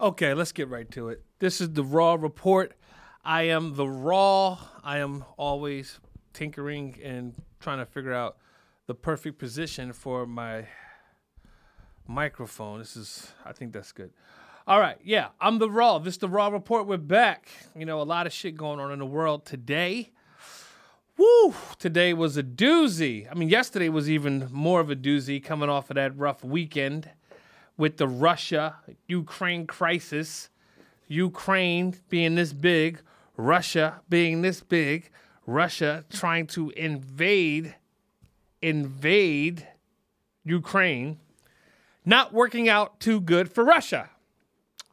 Okay, let's get right to it. This is the Raw Report. I am the Raw. I am always tinkering and trying to figure out the perfect position for my microphone. This is, I think that's good. All right, yeah, I'm the Raw. This is the Raw Report. We're back. You know, a lot of shit going on in the world today. Woo! Today was a doozy. I mean, yesterday was even more of a doozy coming off of that rough weekend with the Russia Ukraine crisis. Ukraine being this big, Russia being this big, Russia trying to invade invade Ukraine, not working out too good for Russia.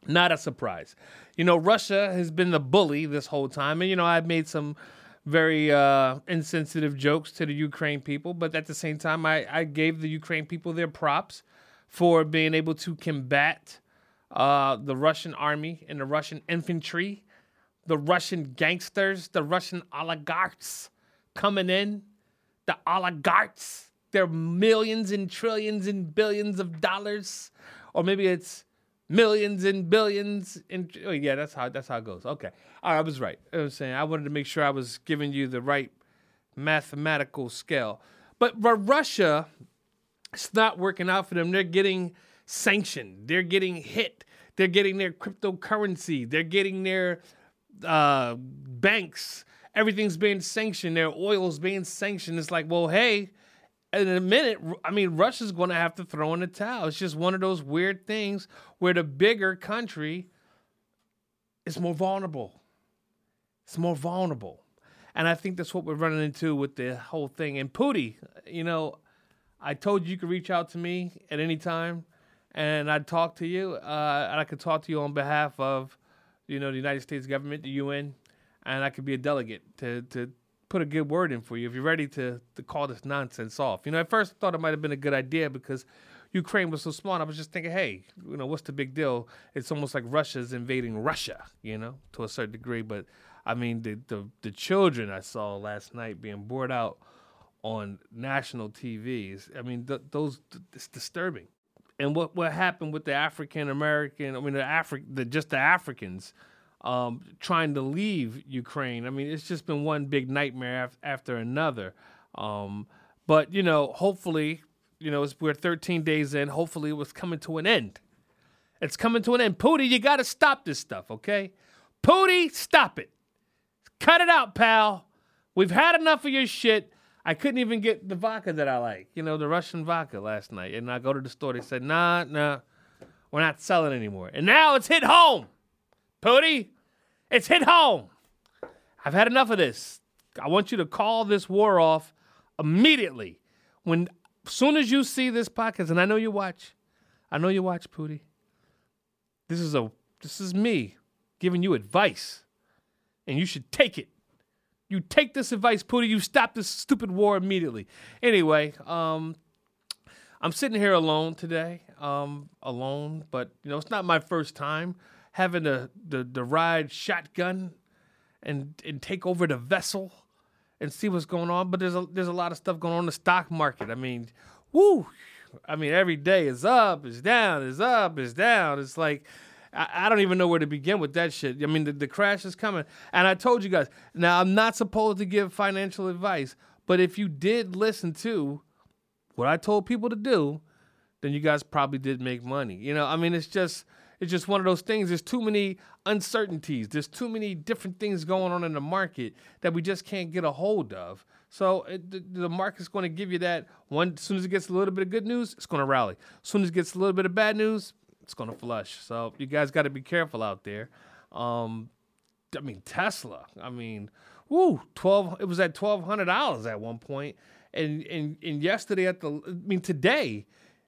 Not a surprise. You know, Russia has been the bully this whole time. And, you know, I've made some very uh, insensitive jokes to the Ukraine people, but at the same time, I, I gave the Ukraine people their props for being able to combat uh, the Russian army and the Russian infantry, the Russian gangsters, the Russian oligarchs coming in, the oligarchs. They're millions and trillions and billions of dollars, or maybe it's millions and billions. And oh yeah, that's how that's how it goes. Okay, I was right. I was saying I wanted to make sure I was giving you the right mathematical scale. But Russia, it's not working out for them. They're getting sanctioned. They're getting hit. They're getting their cryptocurrency. They're getting their uh, banks. Everything's being sanctioned. Their oil's being sanctioned. It's like, well, hey, in a minute, I mean, Russia's going to have to throw in the towel. It's just one of those weird things where the bigger country is more vulnerable. It's more vulnerable. And I think that's what we're running into with the whole thing. And Pooty, you know, I told you you could reach out to me at any time and I'd talk to you. Uh, and I could talk to you on behalf of, you know, the United States government, the UN, and I could be a delegate to, to put a good word in for you if you're ready to, to call this nonsense off. You know, at first I thought it might have been a good idea because Ukraine was so small. And I was just thinking, hey, you know, what's the big deal? It's almost like Russia's invading Russia, you know, to a certain degree. But I mean, the the, the children I saw last night being bored out on national TVs. I mean, th- those it's disturbing. And what what happened with the African American? I mean, the Afri- the just the Africans um, trying to leave Ukraine. I mean, it's just been one big nightmare af- after another. Um, but you know, hopefully, you know, we're 13 days in. Hopefully, it was coming to an end. It's coming to an end. Pooty, you got to stop this stuff, okay? Pooty, stop it. Cut it out, pal. We've had enough of your shit. I couldn't even get the vodka that I like, you know, the Russian vodka last night. And I go to the store, they said, nah, nah, we're not selling anymore. And now it's hit home. Pooty, it's hit home. I've had enough of this. I want you to call this war off immediately. When soon as you see this podcast, and I know you watch, I know you watch, Pooty. This is a this is me giving you advice. And you should take it. You take this advice, Pooty. You stop this stupid war immediately. Anyway, um, I'm sitting here alone today. Um, alone, but you know, it's not my first time having the, the, the ride shotgun and and take over the vessel and see what's going on. But there's a there's a lot of stuff going on in the stock market. I mean, woo! I mean, every day is up, is down, is up, is down. It's like I, I don't even know where to begin with that shit. I mean, the, the crash is coming. And I told you guys, now I'm not supposed to give financial advice, but if you did listen to what I told people to do, then you guys probably did make money. You know, I mean, it's just it's just one of those things. There's too many uncertainties. There's too many different things going on in the market that we just can't get a hold of. So it, the, the, market's going to give you that one. As soon as it gets a little bit of good news, it's going to rally. As soon as it gets a little bit of bad news, it's going to flush. So you guys got to be careful out there. Um, I mean Tesla. I mean, woo, twelve. It was at twelve hundred dollars at one point, and and and yesterday at the. I mean today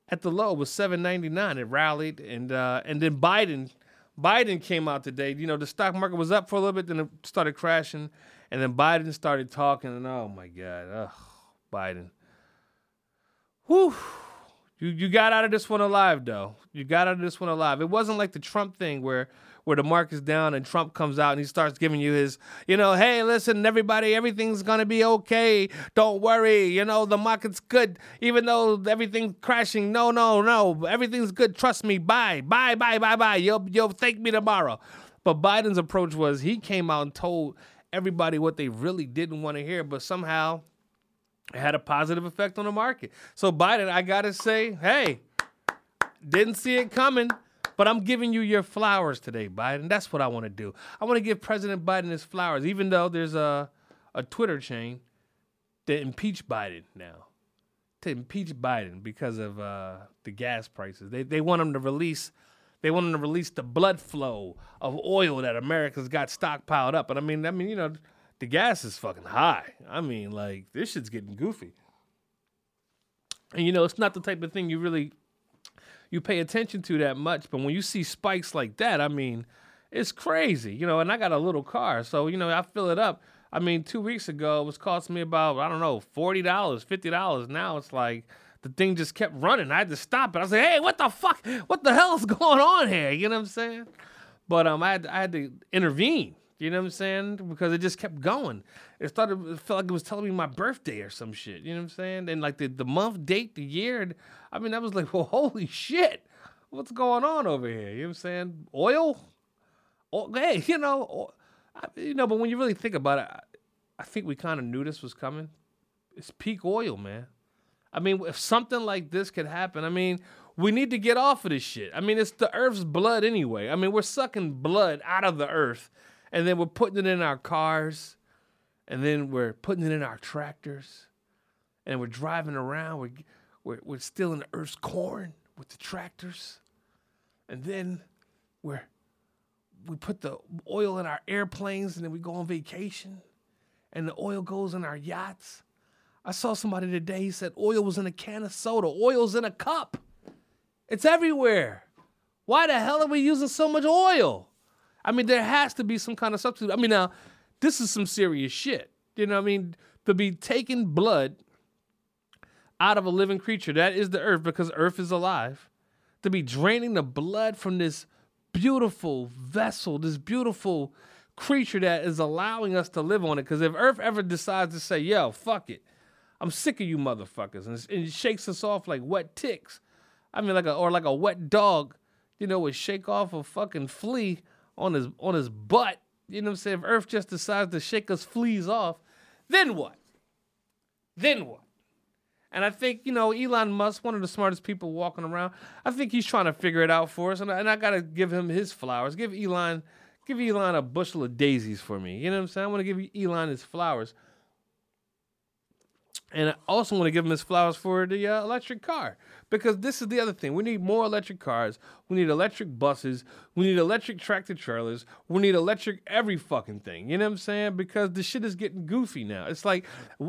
at the low was 799. It rallied, and uh, and then Biden Biden came out today. You know, the stock market was up for a little bit, then it started crashing, and then Biden started talking, and oh my God, ugh, Biden. Whew. You you got out of this one alive though. You got out of this one alive. It wasn't like the Trump thing where where the market's down and Trump comes out and he starts giving you his, you know, hey, listen, everybody, everything's gonna be okay. Don't worry, you know, the market's good, even though everything's crashing. No, no, no, everything's good. Trust me. Bye, bye, bye, bye, bye. You'll you'll thank me tomorrow. But Biden's approach was he came out and told everybody what they really didn't want to hear, but somehow it had a positive effect on the market. So Biden, I gotta say, hey, didn't see it coming. But I'm giving you your flowers today, Biden. That's what I want to do. I want to give President Biden his flowers, even though there's a, a Twitter chain that impeach Biden now. To impeach Biden because of uh, the gas prices. They, they want him to release they want him to release the blood flow of oil that America's got stockpiled up. And I mean, I mean, you know, the gas is fucking high. I mean, like this shit's getting goofy. And you know, it's not the type of thing you really you pay attention to that much, but when you see spikes like that, I mean, it's crazy, you know. And I got a little car, so you know, I fill it up. I mean, two weeks ago, it was costing me about I don't know forty dollars, fifty dollars. Now it's like the thing just kept running. I had to stop it. I was like, "Hey, what the fuck? What the hell is going on here?" You know what I'm saying? But um, I had I had to intervene. You know what I'm saying? Because it just kept going. It started. It felt like it was telling me my birthday or some shit. You know what I'm saying? And like the the month, date, the year. I mean, I was like, well, holy shit, what's going on over here? You know what I'm saying? Oil. Oh, hey, you know, you know. But when you really think about it, I, I think we kind of knew this was coming. It's peak oil, man. I mean, if something like this could happen, I mean, we need to get off of this shit. I mean, it's the earth's blood anyway. I mean, we're sucking blood out of the earth and then we're putting it in our cars and then we're putting it in our tractors and we're driving around. We're, we're, we're stealing the earth's corn with the tractors. And then we're, we put the oil in our airplanes and then we go on vacation and the oil goes in our yachts. I saw somebody today, he said oil was in a can of soda, oil's in a cup. It's everywhere. Why the hell are we using so much oil? I mean, there has to be some kind of substitute. I mean, now, this is some serious shit. You know what I mean? To be taking blood out of a living creature, that is the earth because earth is alive, to be draining the blood from this beautiful vessel, this beautiful creature that is allowing us to live on it. Because if earth ever decides to say, yo, fuck it, I'm sick of you motherfuckers, and, it shakes us off like wet ticks. I mean, like a or like a wet dog, you know, would shake off a fucking flea on his on his butt. You know what I'm saying? If Earth just decides to shake us fleas off, then what? Then what? And I think, you know, Elon Musk, one of the smartest people walking around, I think he's trying to figure it out for us. And I, and I got to give him his flowers. Give Elon, give Elon a bushel of daisies for me. You know what I'm saying? I want to give Elon his flowers. And I also want to give him his flowers for the uh, electric car because this is the other thing. We need more electric cars. We need electric buses. We need electric tractor trailers. We need electric every fucking thing. You know what I'm saying? Because the shit is getting goofy now. It's like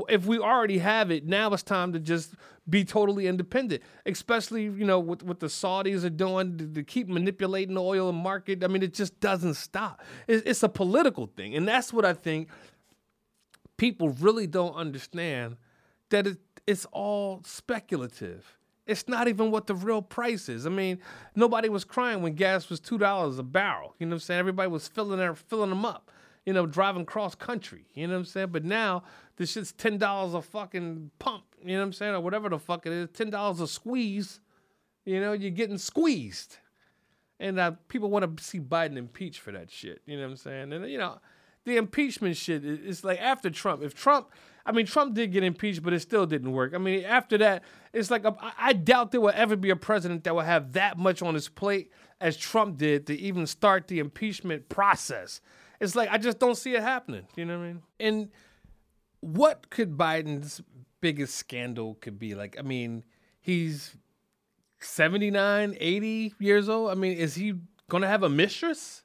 if we already have it, now it's time to just be totally independent. Especially, you know, what, what the Saudis are doing to, to keep manipulating the oil market. I mean, it just doesn't stop. It's, it's a political thing. And that's what I think people really don't understand that it, it's all speculative. It's not even what the real price is. I mean, nobody was crying when gas was two dollars a barrel. You know what I'm saying? Everybody was filling their filling them up. You know, driving cross country. You know what I'm saying? But now this shit's ten dollars a fucking pump. You know what I'm saying? Or whatever the fuck it is. Ten dollars a squeeze. You know, you're getting squeezed. And uh, people want to see Biden impeached for that shit. You know what I'm saying? And you know, the impeachment shit is like after Trump. If Trump I mean, Trump did get impeached, but it still didn't work. I mean, after that, it's like a, I doubt there will ever be a president that will have that much on his plate as Trump did to even start the impeachment process. It's like I just don't see it happening. You know what I mean? And what could Biden's biggest scandal could be? Like, I mean, he's 79, 80 years old. I mean, is he going to have a mistress?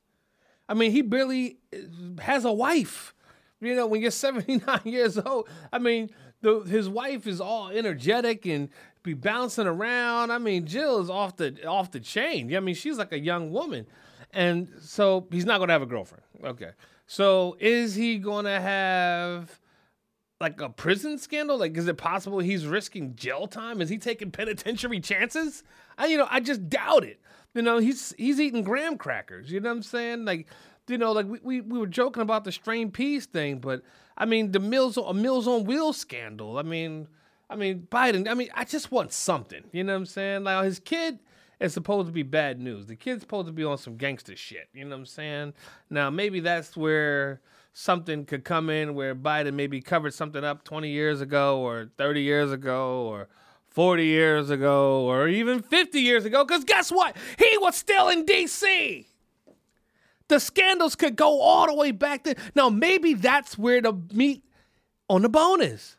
I mean, he barely has a wife. You know, when you're 79 years old, I mean, the, his wife is all energetic and be bouncing around. I mean, Jill is off the off the chain. I mean, she's like a young woman, and so he's not gonna have a girlfriend. Okay, so is he gonna have? like a prison scandal? Like, is it possible he's risking jail time? Is he taking penitentiary chances? I, you know, I just doubt it. You know, he's he's eating graham crackers. You know what I'm saying? Like, you know, like we, we, we were joking about the strained peas thing, but I mean the Meals a Mills on Wheels scandal. I mean, I mean Biden. I mean, I just want something. You know what I'm saying? Like his kid is supposed to be bad news. The kid's supposed to be on some gangster shit. You know what I'm saying? Now maybe that's where something could come in where Biden maybe covered something up 20 years ago or 30 years ago or 40 years ago or even 50 years ago. Because guess what? He was still in D.C. The scandals could go all the way back then. Now, maybe that's where the meat on the bone is.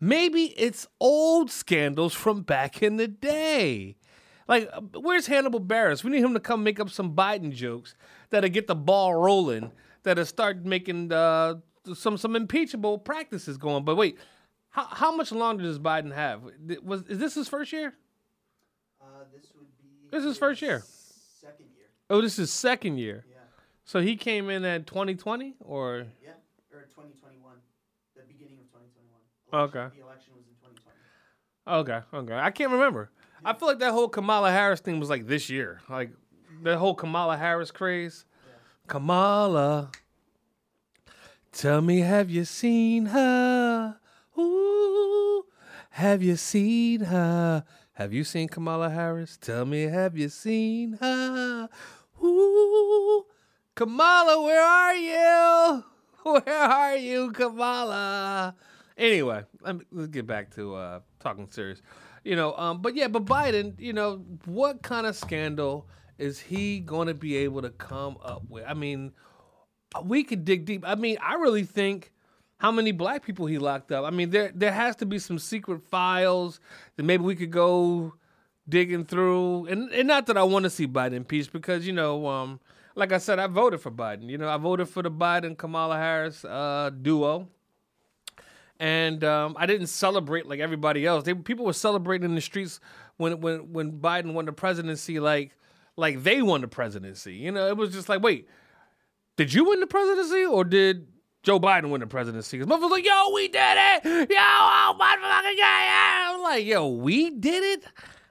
Maybe it's old scandals from back in the day. Like, where's Hannibal Buress? We need him to come make up some Biden jokes that'll get the ball rolling that'll start making uh, some some impeachable practices going. But wait, how how much longer does Biden have? Was is this his first year? Uh, this would be. This is his first year. Second year. Oh, this is second year. Yeah. So he came in at 2020 or Yeah. Or 2021. The beginning of 2021. Okay. The election was in 2020. okay, okay. I can't remember. I feel like that whole Kamala Harris thing was like this year. Like that whole Kamala Harris craze. Kamala, tell me, have you seen her? Ooh, have you seen her? Have you seen Kamala Harris? Tell me, have you seen her? Ooh, Kamala, where are you? Where are you, Kamala? Anyway, let's get back to uh, talking serious. You know, um, but yeah, but Biden, you know, what kind of scandal is he going to be able to come up with? I mean, we could dig deep. I mean, I really think how many black people he locked up. I mean, there there has to be some secret files that maybe we could go digging through. And and not that I want to see Biden impeached because you know, um, like I said, I voted for Biden. You know, I voted for the Biden Kamala Harris uh, duo. And um, I didn't celebrate like everybody else. They, people were celebrating in the streets when when when Biden won the presidency, like like they won the presidency. You know, it was just like, wait, did you win the presidency or did Joe Biden win the presidency? Because motherfuckers like, yo, we did it. Yo, oh, motherfucking yeah. I'm like, yo, we did it.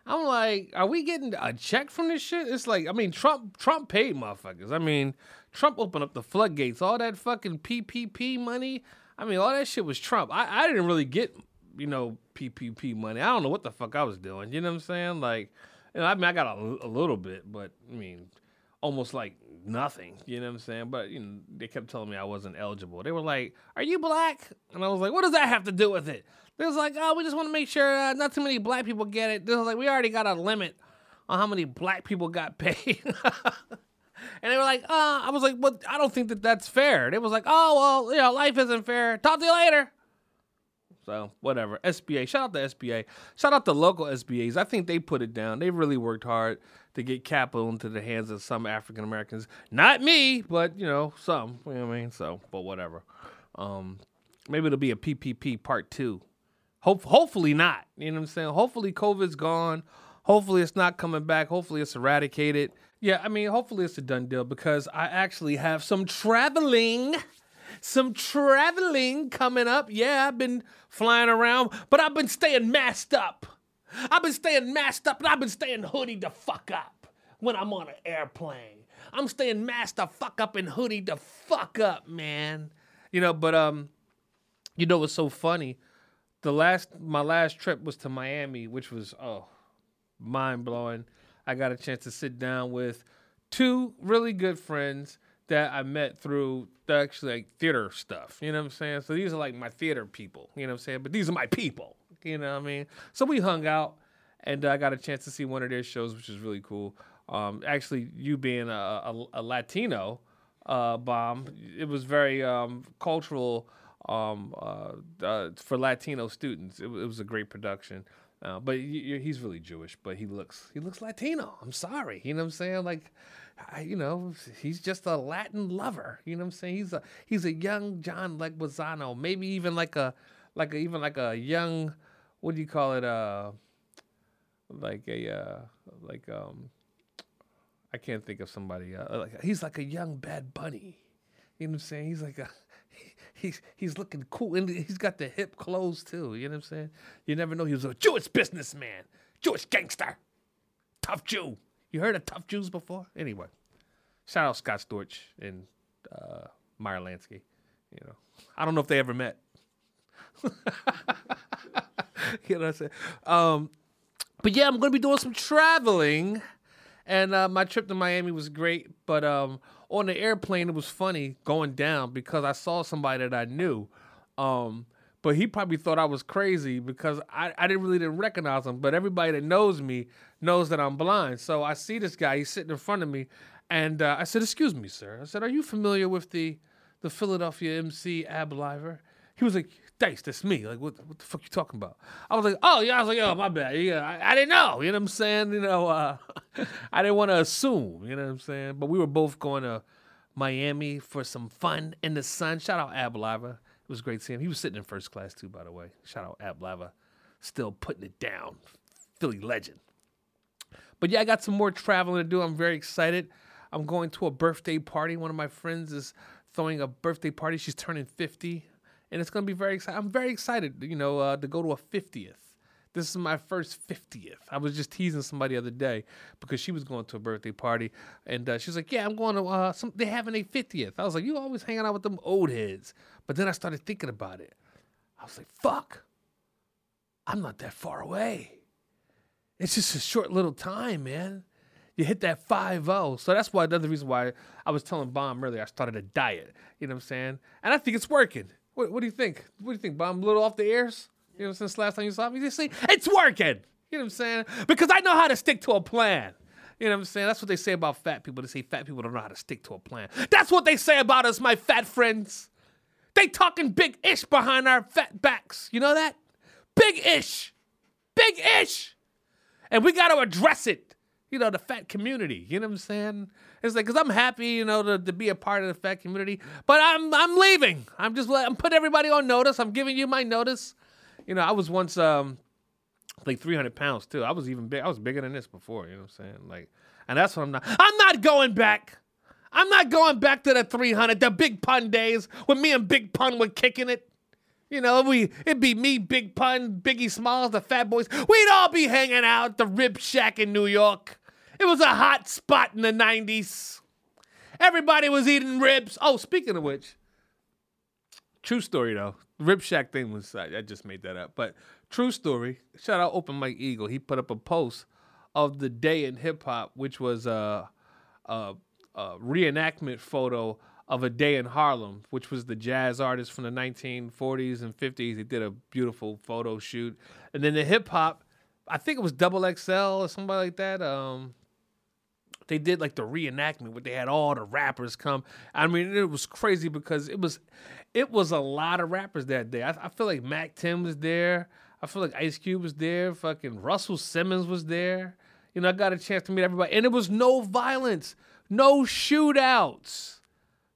I'm like, are we getting a check from this shit? It's like, I mean, Trump Trump paid motherfuckers. I mean, Trump opened up the floodgates. All that fucking PPP money. I mean, all that shit was Trump. I, I didn't really get, you know, PPP money. I don't know what the fuck I was doing. You know what I'm saying? Like, you know, I mean, I got a, a little bit, but I mean, almost like nothing. You know what I'm saying? But you know, they kept telling me I wasn't eligible. They were like, "Are you black?" And I was like, "What does that have to do with it?" They was like, "Oh, we just want to make sure uh, not too many black people get it." They was like, "We already got a limit on how many black people got paid." and they were like, "Uh," I was like, "Well, I don't think that that's fair." They was like, "Oh, well, you know, life isn't fair. Talk to you later." So whatever. SBA. Shout out to SBA. Shout out to local SBAs. I think they put it down. They really worked hard to get capital into the hands of some African Americans. Not me, but you know, some. You know what I mean? So, but whatever. Um, maybe it'll be a PPP part two. Hope, hopefully not. You know what I'm saying? Hopefully COVID's gone. Hopefully it's not coming back. Hopefully it's eradicated. Yeah, I mean, hopefully it's a done deal because I actually have some traveling some traveling coming up. Yeah, I've been flying around, but I've been staying masked up. I've been staying masked up and I've been staying hoodie the fuck up when I'm on an airplane. I'm staying masked the fuck up and hoodie the fuck up, man. You know, but um, you know what's so funny? The last my last trip was to Miami, which was oh mind blowing. I got a chance to sit down with two really good friends that I met through actually like theater stuff. You know what I'm saying? So these are like my theater people. You know what I'm saying? But these are my people. You know what I mean? So we hung out, and I got a chance to see one of their shows, which is really cool. Um, actually, you being a, a, a Latino uh, bomb, it was very um, cultural um, uh, uh, for Latino students. It, it, was a great production. Uh, but he, he's really Jewish, but he looks he looks Latino. I'm sorry, you know what I'm saying? Like I, you know, he's just a Latin lover. You know what I'm saying? He's a he's a young John Leguizamo, maybe even like a like a, even like a young what do you call it? Uh, like a uh, like um, I can't think of somebody. Uh, like he's like a young Bad Bunny. You know what I'm saying? He's like a he's he's looking cool and he's got the hip clothes too. You know what I'm saying? You never know he was a Jewish businessman, Jewish gangster, tough Jew. You heard of tough Jews before? Anyway, shout out Scott Storch and uh, Meyer Lansky. You know, I don't know if they ever met. you know what I'm saying? Um, but yeah, I'm to be doing some traveling. And uh, my trip to Miami was great. But um, on the airplane, it was funny going down because I saw somebody that I knew. Um, but he probably thought I was crazy because I, I didn't really didn't recognize him. But everybody that knows me knows that I'm blind. So I see this guy. He's sitting in front of me. And uh, I said, excuse me, sir. I said, are you familiar with the, the Philadelphia MC Ab-Liva? He was like, Dice, that's me. Like, what, what the fuck you talking about? I was like, oh, yeah. I was like, oh, my bad. Yeah, I, I didn't know. You know what I'm saying? You know, uh, I didn't want to assume. You know what I'm saying? But we were both going to Miami for some fun in the sun. Shout out Ab-Liva. It was great seeing him. He was sitting in first class, too, by the way. Shout out Ab-Liva. Still putting it down. Philly legend. But yeah, I got some more traveling to do. I'm very excited. I'm going to a birthday party. One of my friends is throwing a birthday party. She's turning 50, and it's going to be very exciting. I'm very excited, you know, uh, to go to a 50th. This is my first 50th. I was just teasing somebody the other day because she was going to a birthday party, and uh, she was like, "Yeah, I'm going to uh, some. They having a 50th." I was like, "You always hanging out with them old heads," but then I started thinking about it. I was like, "Fuck, I'm not that far away. It's just a short little time, man." you hit that 5 0. So that's why another reason why I was telling Bomb earlier I started a diet. You know what I'm saying? And I think it's working. What, what do you think? What do you think, Bomb? A little off the airs? You know, since last time you saw me, you see, it's working. You know what I'm saying? Because I know how to stick to a plan. You know what I'm saying? That's what they say about fat people. They say fat people don't know how to stick to a plan. That's what they say about us, my fat friends. They talking big ish behind our fat backs. You know that? Big ish. Big ish. And we got to address it you know, the fat community. You know what I'm saying? It's like, cause I'm happy, you know, to, to be a part of the fat community, but I'm I'm leaving. I'm just I'm putting everybody on notice. I'm giving you my notice. You know, I was once um like 300 pounds too. I was even big. I was bigger than this before. You know what I'm saying? Like, and that's what I'm not. I'm not going back. I'm not going back to the 300, the Big Pun days when me and Big Pun were kicking it. You know, we it'd be me, Big Pun, Biggie Smalls, the Fat Boys. We'd all be hanging out at the Rib Shack in New York. It was a hot spot in the 90s. Everybody was eating ribs. Oh, speaking of which, true story though. Rib Shack thing was, I, just made that up. But true story, shout out Open Mike Eagle. He put up a post of the day in hip hop, which was a, a, a reenactment photo of a day in Harlem, which was the jazz artist from the 1940s and 50s. He did a beautiful photo shoot. And then the hip hop, I think it was Double XL or somebody like that. Um, they did like the reenactment where they had all the rappers come. I mean, it was crazy because it was it was a lot of rappers that day. I, I feel like Mack 10 was there. I feel like Ice Cube was there. Fucking Russell Simmons was there. You know, I got a chance to meet everybody, and it was no violence, no shootouts.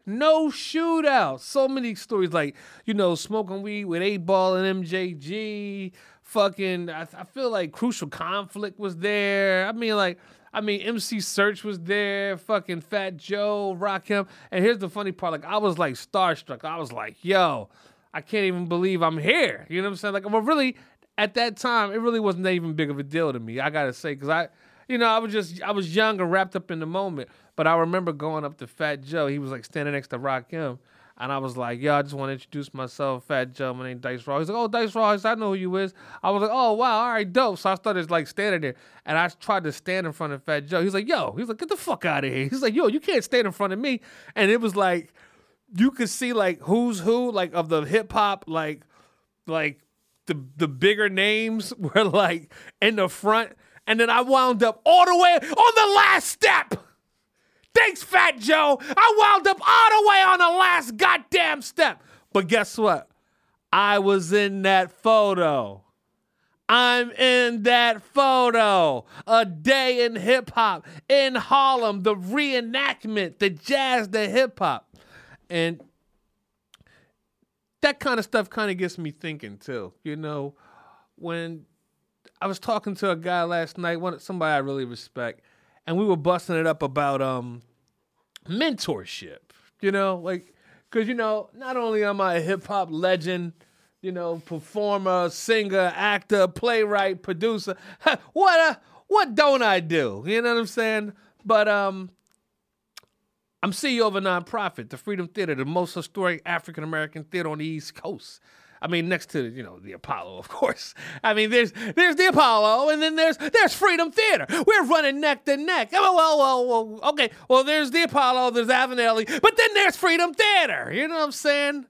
No shootouts. So many stories like, you know, smoking weed with 8Ball and MJG. Fucking, I, I feel like Crucial Conflict was there. I mean, like, I mean, MC Serch was there, fucking Fat Joe, Rakim. And here's the funny part: like, I was like starstruck. I was like, yo, I can't even believe I'm here. You know what I'm saying? Like, well, really, at that time, it really wasn't even big of a deal to me. I gotta say, because I, you know, I was just, I was young and wrapped up in the moment. But I remember going up to Fat Joe. He was like standing next to Rakim. And I was like, yo, I just want to introduce myself, Fat Joe. My name Dice Raw. He's like, oh, Dice Raw. I know who you is. I was like, oh, wow, all right, dope. So I started like standing there. And I tried to stand in front of Fat Joe. He's like, yo, he's like, get the fuck out of here. He's like, yo, you can't stand in front of me. And it was like, you could see like who's who, like of the hip hop, like, like the the bigger names were like in the front. And then I wound up all the way on the last step. Thanks, Fat Joe. I wound up all the way on the last goddamn step. But guess what? I was in that photo. I'm in that photo. A day in hip hop in Harlem, the reenactment, the jazz, the hip hop. And that kind of stuff kind of gets me thinking too. You know, when I was talking to a guy last night, one somebody I really respect, and we were busting it up about um mentorship. You know, like because you know, not only am I a hip hop legend, you know, performer, singer, actor, playwright, producer. what a what don't I do? You know what I'm saying? But um, I'm CEO of a nonprofit, the Freedom Theater, the most historic African American theater on the East Coast. I mean, next to you know the Apollo, of course. I mean, there's there's the Apollo, and then there's there's Freedom Theater. We're running neck to neck. Oh, well, well, well, okay. Well, there's the Apollo, there's Avenelli, but then there's Freedom Theater. You know what I'm saying?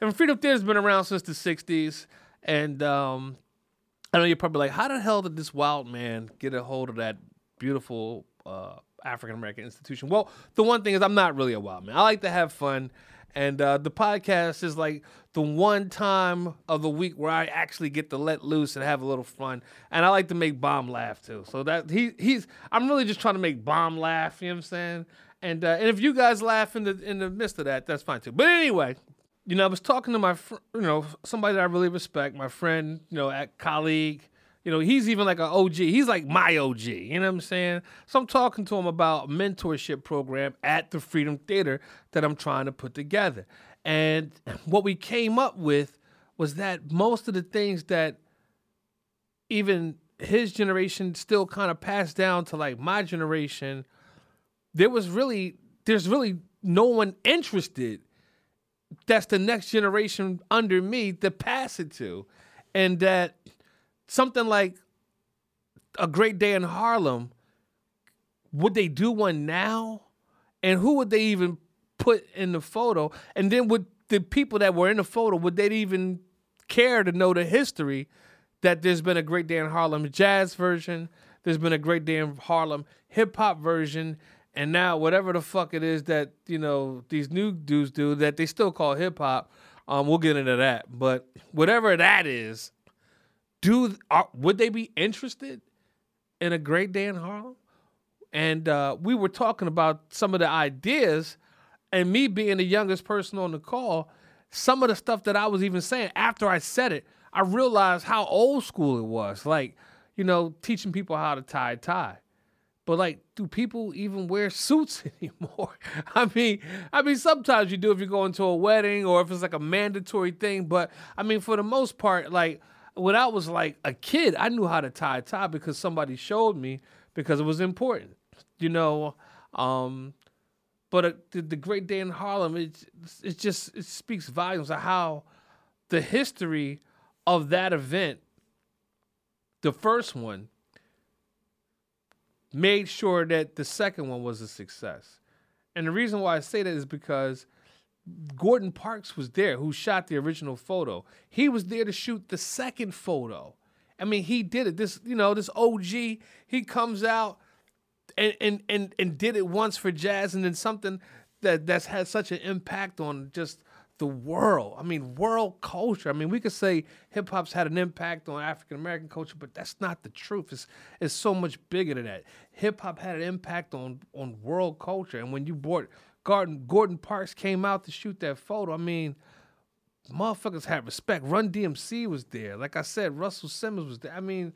And Freedom Theater's been around since the '60s, and um, I know you're probably like, how the hell did this wild man get a hold of that beautiful uh, African American institution? Well, the one thing is, I'm not really a wild man. I like to have fun. And uh, the podcast is like the one time of the week where I actually get to let loose and have a little fun. And I like to make Bomb laugh too. So that he he's I'm really just trying to make Bomb laugh. You know what I'm saying? And uh, and if you guys laugh in the in the midst of that, that's fine too. But anyway, you know, I was talking to my fr- you know somebody that I really respect, my friend, you know, at colleague. You know, he's even like an OG. He's like my OG. You know what I'm saying? So I'm talking to him about mentorship program at the Freedom Theater that I'm trying to put together. And what we came up with was that most of the things that even his generation still kind of passed down to like my generation, there was really there's really no one interested that's the next generation under me to pass it to. And that something like a great day in Harlem, would they do one now? And who would they even put in the photo? And then would the people that were in the photo, would they even care to know the history that there's been a great day in Harlem jazz version, there's been a great day in Harlem hip hop version, and now whatever the fuck it is that, you know, these new dudes do that they still call hip hop. Um, we'll get into that. But whatever that is, do are, would they be interested in a great day in Harlem? And uh, we were talking about some of the ideas, and me being the youngest person on the call, some of the stuff that I was even saying after I said it, I realized how old school it was. Like, you know, teaching people how to tie a tie. But like, do people even wear suits anymore? I mean, I mean, sometimes you do if you go into a wedding or if it's like a mandatory thing. But I mean, for the most part, like when I was like a kid, I knew how to tie a tie because somebody showed me because it was important, you know. Um, but uh, the, the, Great Day in Harlem, it it just it speaks volumes of how the history of that event, the first one, made sure that the second one was a success. And the reason why I say that is because Gordon Parks was there, who shot the original photo. He was there to shoot the second photo. I mean, he did it. This, you know, this OG, he comes out and and and, and did it once for jazz, and then something that that's had such an impact on just the world. I mean, world culture. I mean, we could say hip hop's had an impact on African American culture, but that's not the truth. It's it's so much bigger than that. Hip hop had an impact on on world culture, and when you brought Gordon Gordon Parks came out to shoot that photo. I mean, motherfuckers had respect. Run DMC was there. Like I said, Russell Simmons was there. I mean,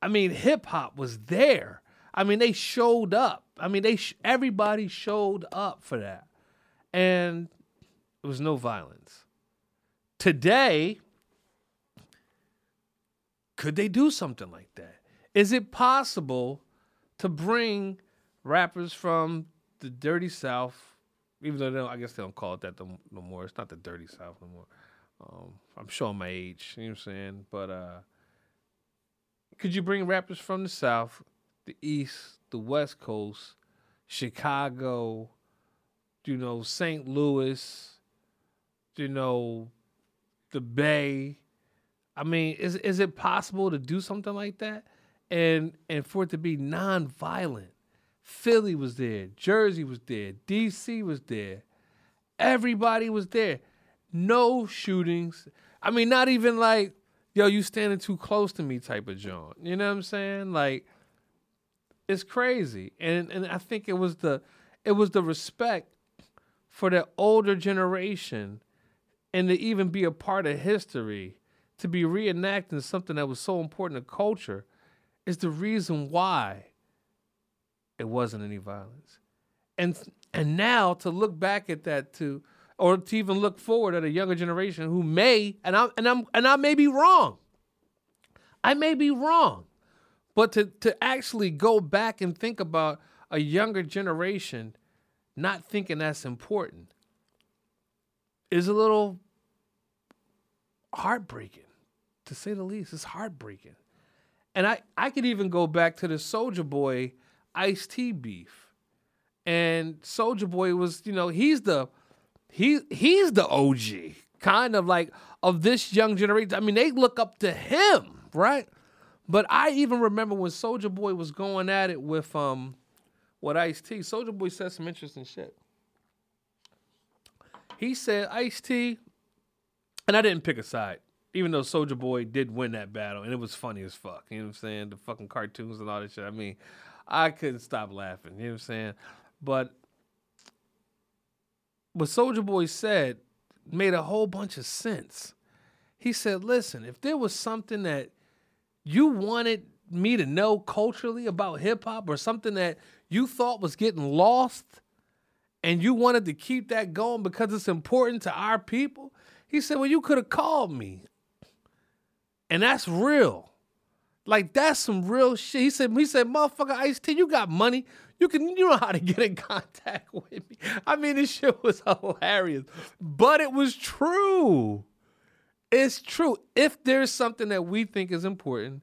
I mean, hip hop was there. I mean, they showed up. I mean, they sh- everybody showed up for that, and it was no violence. Today, could they do something like that? Is it possible to bring rappers from the dirty South even though they don't, I guess they don't call it that no more. It's not the dirty South no more. Um, I'm showing my age, you know what I'm saying? But uh, could you bring rappers from the South, the East, the West Coast, Chicago, you know, St. Louis, you know, the Bay? I mean, is is it possible to do something like that, and and for it to be non-violent? Philly was there, Jersey was there, DC was there. Everybody was there. No shootings. I mean, not even like, yo, you standing too close to me type of joint. You know what I'm saying? Like, it's crazy. And and I think it was the it was the respect for the older generation and to even be a part of history, to be reenacting something that was so important to culture, is the reason why it wasn't any violence. And and now to look back at that to or to even look forward at a younger generation who may and I and I'm and I may be wrong. I may be wrong. But to to actually go back and think about a younger generation not thinking that's important is a little heartbreaking, to say the least. It's heartbreaking. And I, I could even go back to the Soulja Boy Ice T beef. And Soulja Boy was, you know, he's the he he's the OG, kind of like of this young generation. I mean, they look up to him, right? But I even remember when Soulja Boy was going at it with um with Ice T. Soulja Boy said some interesting shit. He said Ice T, and I didn't pick a side, even though Soulja Boy did win that battle, and it was funny as fuck. You know what I'm saying? The fucking cartoons and all that shit. I mean, I couldn't stop laughing. You know what I'm saying? But what Soulja Boy said made a whole bunch of sense. He said, listen, if there was something that you wanted me to know culturally about hip hop or something that you thought was getting lost and you wanted to keep that going because it's important to our people, he said, well, you could have called me. And that's real. Like that's some real shit. He said, he said, motherfucker, Ice T, you got money. You can you know how to get in contact with me. I mean, this shit was hilarious. But it was true. It's true. If there's something that we think is important,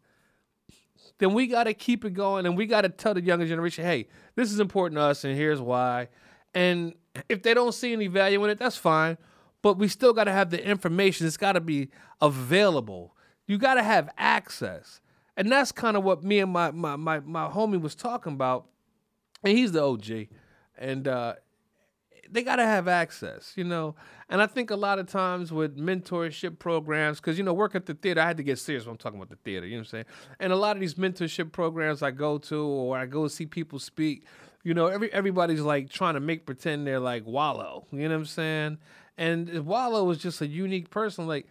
then we got to keep it going and we got to tell the younger generation, hey, this is important to us and here's why. And if they don't see any value in it, that's fine. But we still got to have the information. It's got to be available. You got to have access. And that's kind of what me and my, my, my, my homie was talking about. And he's the OG. And uh, they got to have access, you know. And I think a lot of times with mentorship programs, because you know, work at the theater, I had to get serious when I'm talking about the theater. You know what I'm saying? And a lot of these mentorship programs I go to, or I go see people speak, you know, every everybody's like trying to make pretend they're like Wallo, You know what I'm saying? And Wallo is just a unique person. Like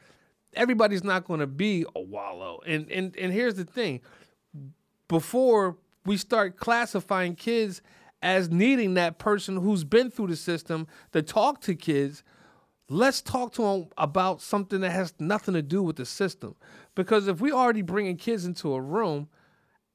everybody's not going to be a Wallo. And and and here's the thing: before we start classifying kids as needing that person who's been through the system to talk to kids, let's talk to them about something that has nothing to do with the system. Because if we already bringing kids into a room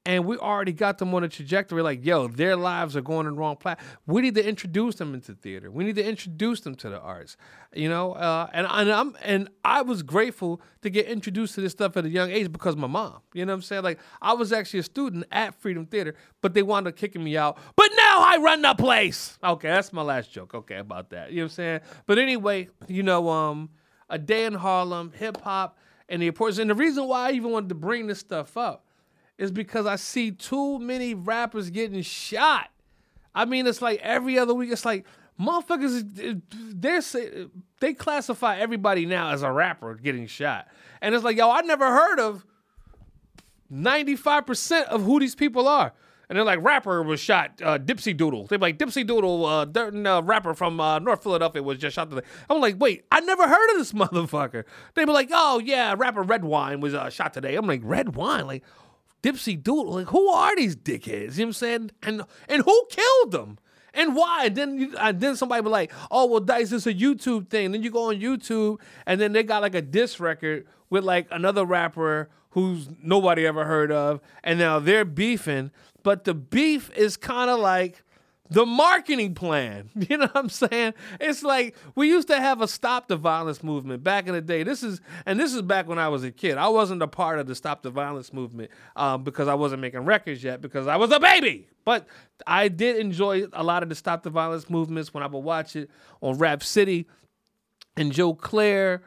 and we already got them on a trajectory like, yo, their lives are going in the wrong path. We need to introduce them into theater. We need to introduce them to the arts, you know. Uh, and and I'm and I was grateful to get introduced to this stuff at a young age because my mom, you know what I'm saying? Like I was actually a student at Freedom Theater, but they wound up kicking me out. But now I run the place. Okay, that's my last joke. Okay, about that. You know what I'm saying? But anyway, you know, um, a day in Harlem, hip hop, and the importance. And the reason why I even wanted to bring this stuff up is because I see too many rappers getting shot. I mean, it's like every other week. It's like motherfuckers. They they classify everybody now as a rapper getting shot, and it's like yo, I never heard of ninety five percent of who these people are. And they're like, rapper was shot, uh, Dipsy Doodle. They're like, Dipsy Doodle, uh, certain uh, rapper from uh, North Philadelphia was just shot today. I'm like, wait, I never heard of this motherfucker. They were like, oh yeah, rapper Red Wine was uh, shot today. I'm like, Red Wine? Like, Dipsy Doodle. Like, who are these dickheads? You know what I'm saying? And and who killed them? And why? And then you, and then somebody be like, oh well, Dice, it's a YouTube thing. Then you go on YouTube, and then they got like a diss record with like another rapper who's nobody ever heard of, and now they're beefing. But the beef is kind of like the marketing plan. You know what I'm saying? It's like we used to have a stop the violence movement back in the day. This is and this is back when I was a kid. I wasn't a part of the stop the violence movement um, because I wasn't making records yet because I was a baby. But I did enjoy a lot of the stop the violence movements when I would watch it on Rap City and Joe Clair,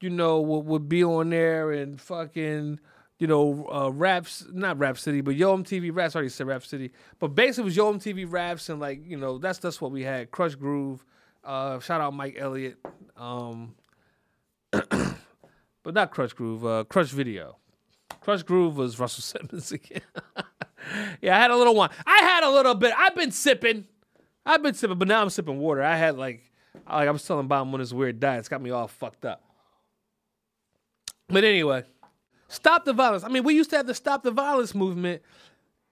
you know, would, would be on there and fucking you know, uh, raps, not Rap City, but Yo MTV Raps. I already said Rap City, but basically it was Yo MTV Raps, and like you know, that's that's what we had. Krush Groove, uh, shout out Mike Elliott, um, but not Krush Groove, uh, Krush Video. Krush Groove was Russell Simmons again. yeah, I had a little one. I had a little bit. I've been sipping. I've been sipping, but now I'm sipping water. I had like, like I was telling Bob on this weird diet. It's got me all fucked up. But anyway. Stop the violence. I mean, we used to have the stop the violence movement,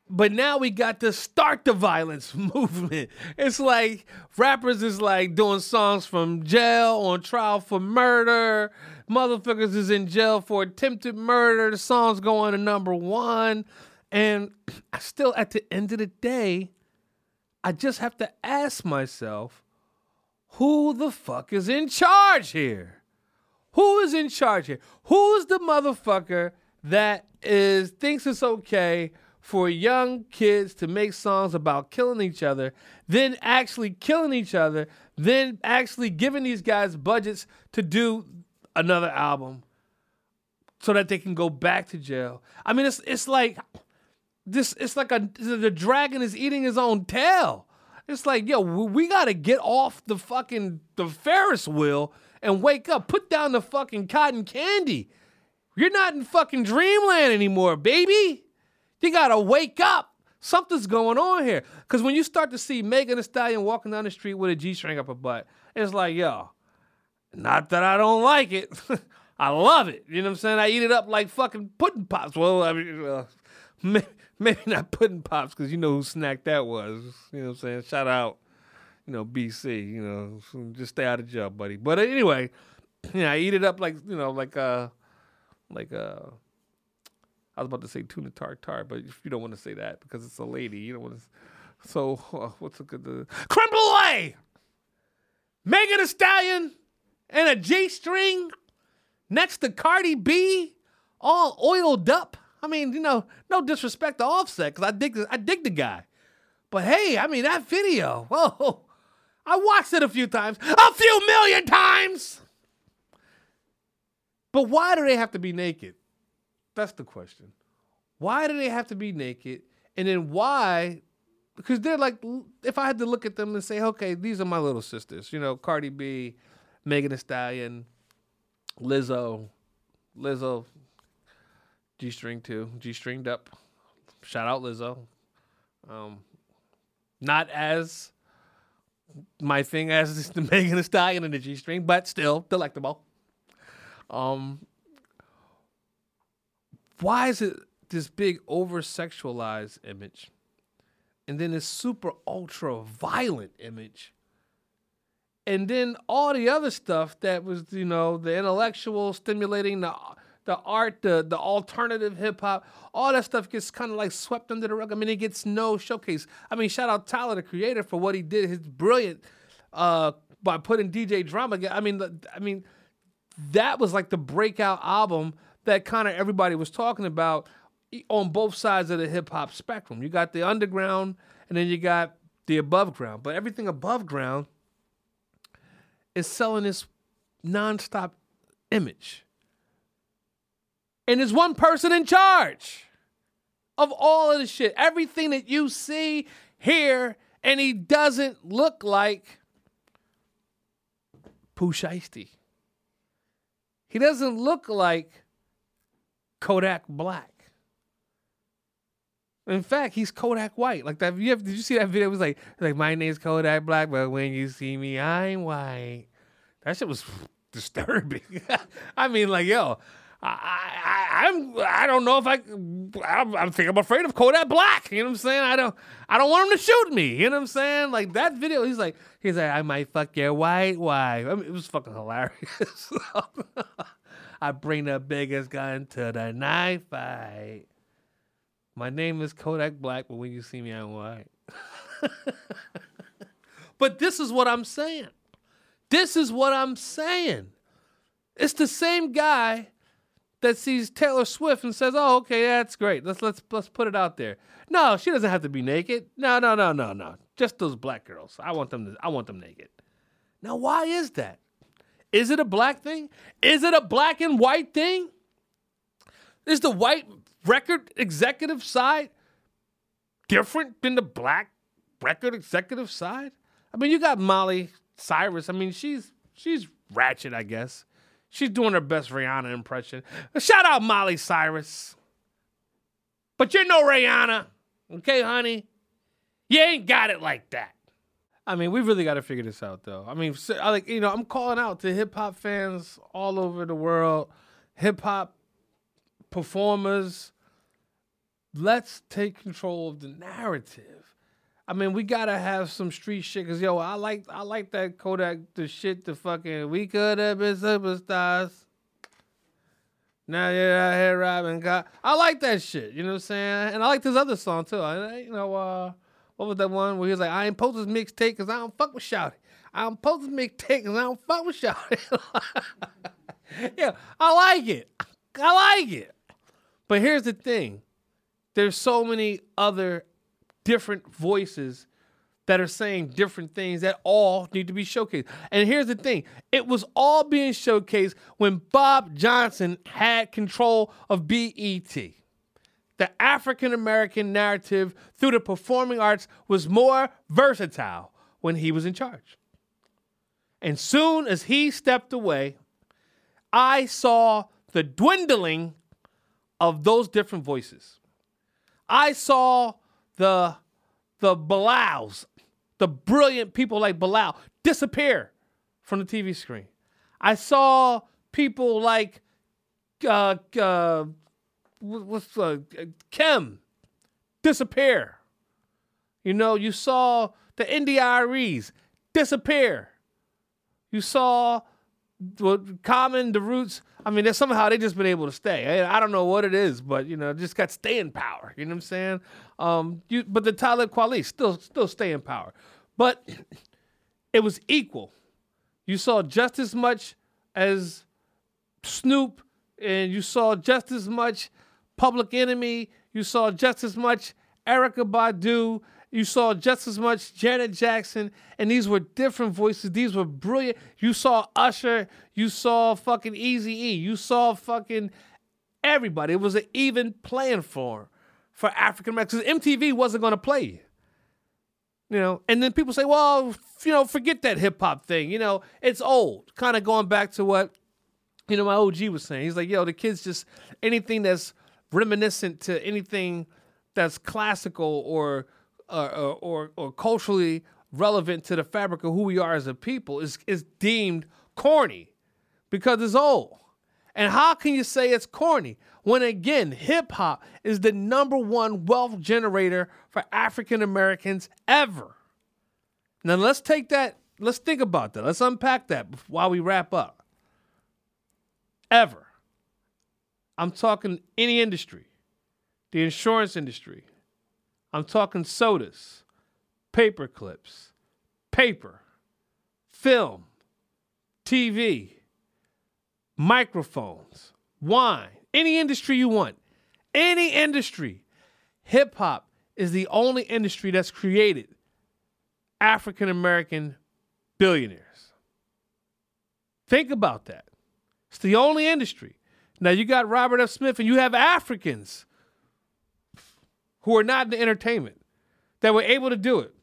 but now we got the start the violence movement. It's like rappers is like doing songs from jail on trial for murder. Motherfuckers is in jail for attempted murder. The song's going to number one. And I still, at the end of the day, I just have to ask myself, who the fuck is in charge here? Who is in charge here? Who is the motherfucker that is thinks it's okay for young kids to make songs about killing each other, then actually killing each other, then actually giving these guys budgets to do another album so that they can go back to jail. I mean, it's it's like this. It's like a the dragon is eating his own tail. It's like, yo, we gotta get off the fucking the Ferris wheel and wake up. Put down the fucking cotton candy. You're not in fucking dreamland anymore, baby. You gotta wake up. Something's going on here. Cause when you start to see Megan Thee Stallion walking down the street with a G-string up her butt, it's like, yo, not that I don't like it. I love it. You know what I'm saying? I eat it up like fucking pudding pops. Well, I mean, uh, maybe not pudding pops because you know who snack that was. You know what I'm saying? Shout out, you know, BC. You know, just stay out of jail, buddy. But anyway, yeah, I eat it up like you know, like uh, like uh. I was about to say tuna tartar, but you don't want to say that because it's a lady, you don't want to. So uh, what's a good uh, creme brulee? Megan Thee Stallion and a G string next to Cardi B, all oiled up. I mean, you know, no disrespect to Offset, because I dig, I dig the guy. But hey, I mean, that video, whoa, I watched it a few times, a few million times. But why do they have to be naked? That's the question. Why do they have to be naked? And then why? Because they're like, if I had to look at them and say, okay, these are my little sisters, you know, Cardi B, Megan Thee Stallion, Lizzo, Lizzo, G string too, G stringed up. Shout out Lizzo. Um, not as my thing as is the Megan Thee Stallion and the G string, but still delectable. Um, why is it this big over sexualized image, and then this super ultra violent image? and then all the other stuff that was you know the intellectual stimulating the the art the the alternative hip hop all that stuff gets kind of like swept under the rug. I mean it gets no showcase. I mean shout out tyler the creator for what he did. His brilliant uh by putting dj drama i mean i mean that was like the breakout album that kind of everybody was talking about on both sides of the hip hop spectrum. You got the underground and then you got the above ground. But everything above ground is selling this nonstop image. And there's one person in charge of all of the shit. Everything that you see, hear, and he doesn't look like Pooh Shiesty. He doesn't look like Kodak Black. In fact, he's Kodak White. Like that. You have, did you see that video? It was like, like my name's Kodak Black, but when you see me, I'm white. That shit was disturbing. I mean, like, yo, I, I, I'm, I don't know if I, I'm, I'm think I'm afraid of Kodak Black. You know what I'm saying? I don't, I don't want him to shoot me. You know what I'm saying? Like that video, he's like, he's like, I might fuck your white wife. I mean, it was fucking hilarious. I bring the biggest gun to the knife fight. My name is Kodak Black, but when you see me, I'm white. but this is what I'm saying. This is what I'm saying. It's the same guy that sees Taylor Swift and says, "Oh, okay, that's great. Let's let's let's put it out there." No, she doesn't have to be naked. No, no, no, no, no. Just those black girls. I want them to, I want them naked. Now, why is that? Is it a black thing? Is it a black and white thing? Is the white record executive side different than the black record executive side? I mean, you got Molly Cyrus. I mean, she's she's ratchet, I guess. She's doing her best Rihanna impression. Shout out Molly Cyrus. But you're no Rihanna, okay, honey? You ain't got it like that. I mean, we really got to figure this out, though. I mean, like you know, I'm calling out to hip hop fans all over the world, hip hop performers, let's take control of the narrative. I mean, we gotta have some street shit. Cause yo, I like I like that Kodak the shit. The fucking we could have been superstars. Now you're out here robbing God. I like that shit. You know what I'm saying? And I like this other song too. I, you know, uh, what was that one where he was like, I ain't post this mixtape because I don't fuck with Shouty. I don't post this mixtape because I don't fuck with Shouty. yeah, I like it. I like it. But here's the thing there's so many other different voices that are saying different things that all need to be showcased. And here's the thing it was all being showcased when Bob Johnson had control of BET. The African American narrative through the performing arts was more versatile when he was in charge. And soon as he stepped away, I saw the dwindling of those different voices. I saw the the Bilal's, the brilliant people like Bilal disappear from the TV screen. I saw people like uh, uh, what's uh, Kim disappear. You know, you saw the NDIREs disappear. You saw what Common, the Roots. I mean, somehow they just been able to stay. I, I, don't know what it is, but you know, just got staying power. You know what I'm saying? Um, you, but the Talib Kweli still still stay in power, but it was equal. You saw just as much as Snoop, and you saw just as much Public Enemy. You saw just as much Erykah Badu you saw just as much Janet Jackson, and these were different voices. These were brilliant. You saw Usher. You saw fucking Easy E. You saw fucking everybody. It was an even playing for for African Americans. MTV wasn't going to play you. You know, and then people say, well, you know, forget that hip hop thing. You know, it's old. Kind of going back to what, you know, my OG was saying. He's like, yo, the kids just anything that's reminiscent to anything that's classical or or, or, or culturally relevant to the fabric of who we are as a people is, is deemed corny because it's old. And how can you say it's corny when, again, hip hop is the number one wealth generator for African Americans ever? Now, let's take that, let's think about that. Let's unpack that while we wrap up. Ever. I'm talking any industry, the insurance industry, I'm talking sodas, paper clips, paper, film, TV, microphones, wine, any industry you want, any industry. Hip hop is the only industry that's created African American billionaires. Think about that. It's the only industry. Now you got Robert F. Smith and you have Africans who are not in the entertainment that were able to do it.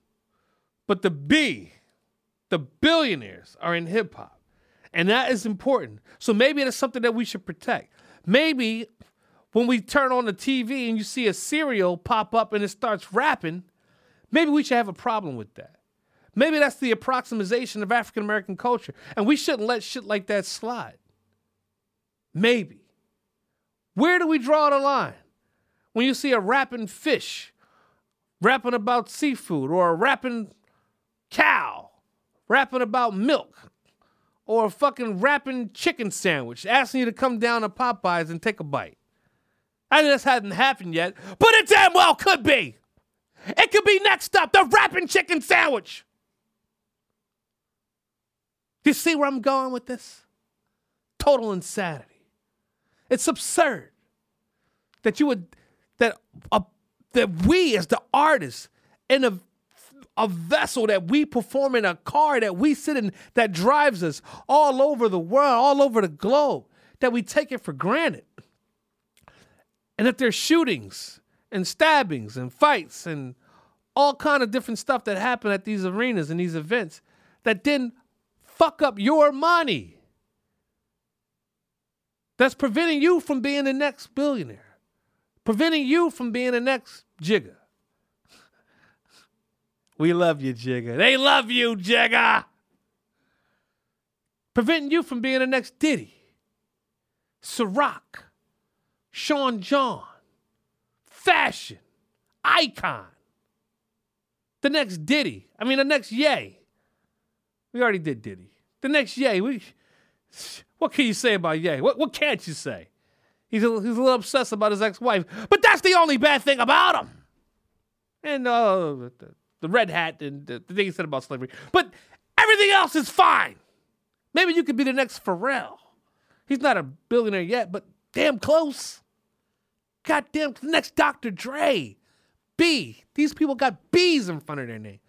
But the B, the billionaires, are in hip hop. And that is important. So maybe it's something that we should protect. Maybe when we turn on the TV and you see a cereal pop up and it starts rapping, maybe we should have a problem with that. Maybe that's the approximation of African American culture. And we shouldn't let shit like that slide. Maybe. Where do we draw the line? When you see a rapping fish rapping about seafood or a rapping cow rapping about milk or a fucking rapping chicken sandwich asking you to come down to Popeyes and take a bite. I know this hasn't happened yet, but it damn well could be. It could be next up, the rapping chicken sandwich. Do you see where I'm going with this? Total insanity. It's absurd that you would that a, that we as the artists in a a vessel that we perform in a car that we sit in that drives us all over the world, all over the globe, that we take it for granted. And that there's shootings and stabbings and fights and all kind of different stuff that happen at these arenas and these events that didn't fuck up your money. That's preventing you from being the next billionaire preventing you from being the next Jigga. We love you, Jigga. They love you, Jigga. Preventing you from being the next Diddy, Ciroc, Sean John, Fashion, Icon, the next Diddy. I mean, the next Yay. We already did Diddy. The next Yay. We, what can you say about Yay? What, what can't you say? He's a, he's a little obsessed about his ex-wife, but that's the only bad thing about him. And uh, the, the red hat and the, the thing he said about slavery, but everything else is fine. Maybe you could be the next Pharrell. He's not a billionaire yet, but damn close. Goddamn, the next Dr. Dre. B. These people got B's in front of their name.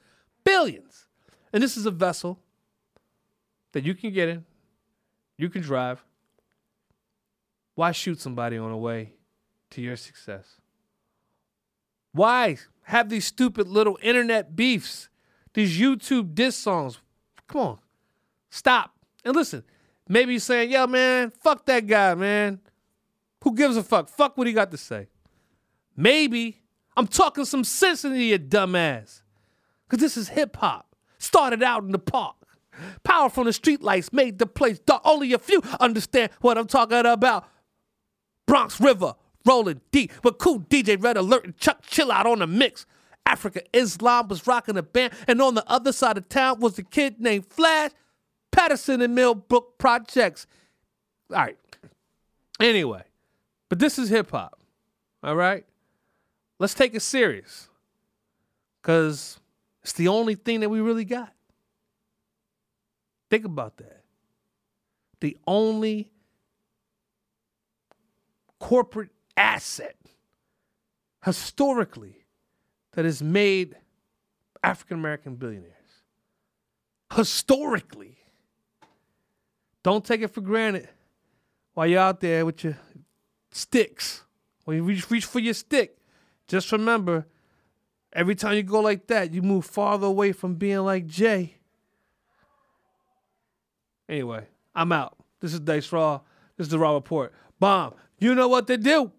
Billions. And this is a vessel that you can get in, you can drive. Why shoot somebody on the way to your success? Why have these stupid little internet beefs, these YouTube diss songs? Come on, stop. And listen, maybe you're saying, yo, man, fuck that guy, man. Who gives a fuck? Fuck what he got to say. Maybe I'm talking some sense into you, dumbass. Because this is hip hop. Started out in the park. Power from the streetlights made the place dark. Only a few understand what I'm talking about. Bronx River, rolling deep with Kool DJ Red Alert and Chuck Chillout on the mix. Afrika Islam was rocking the band, and on the other side of town was a kid named Flash Patterson and Millbrook Projects. All right. Anyway, but this is hip hop. All right? Let's take it serious. Because it's the only thing that we really got. Think about that. The only corporate asset historically that has made African American billionaires. Historically. Don't take it for granted while you're out there with your sticks. When you reach, reach for your stick, just remember every time you go like that, you move farther away from being like Jay. Anyway, I'm out. This is Dice Raw. This is the Raw Report. Bomb. You know what to do.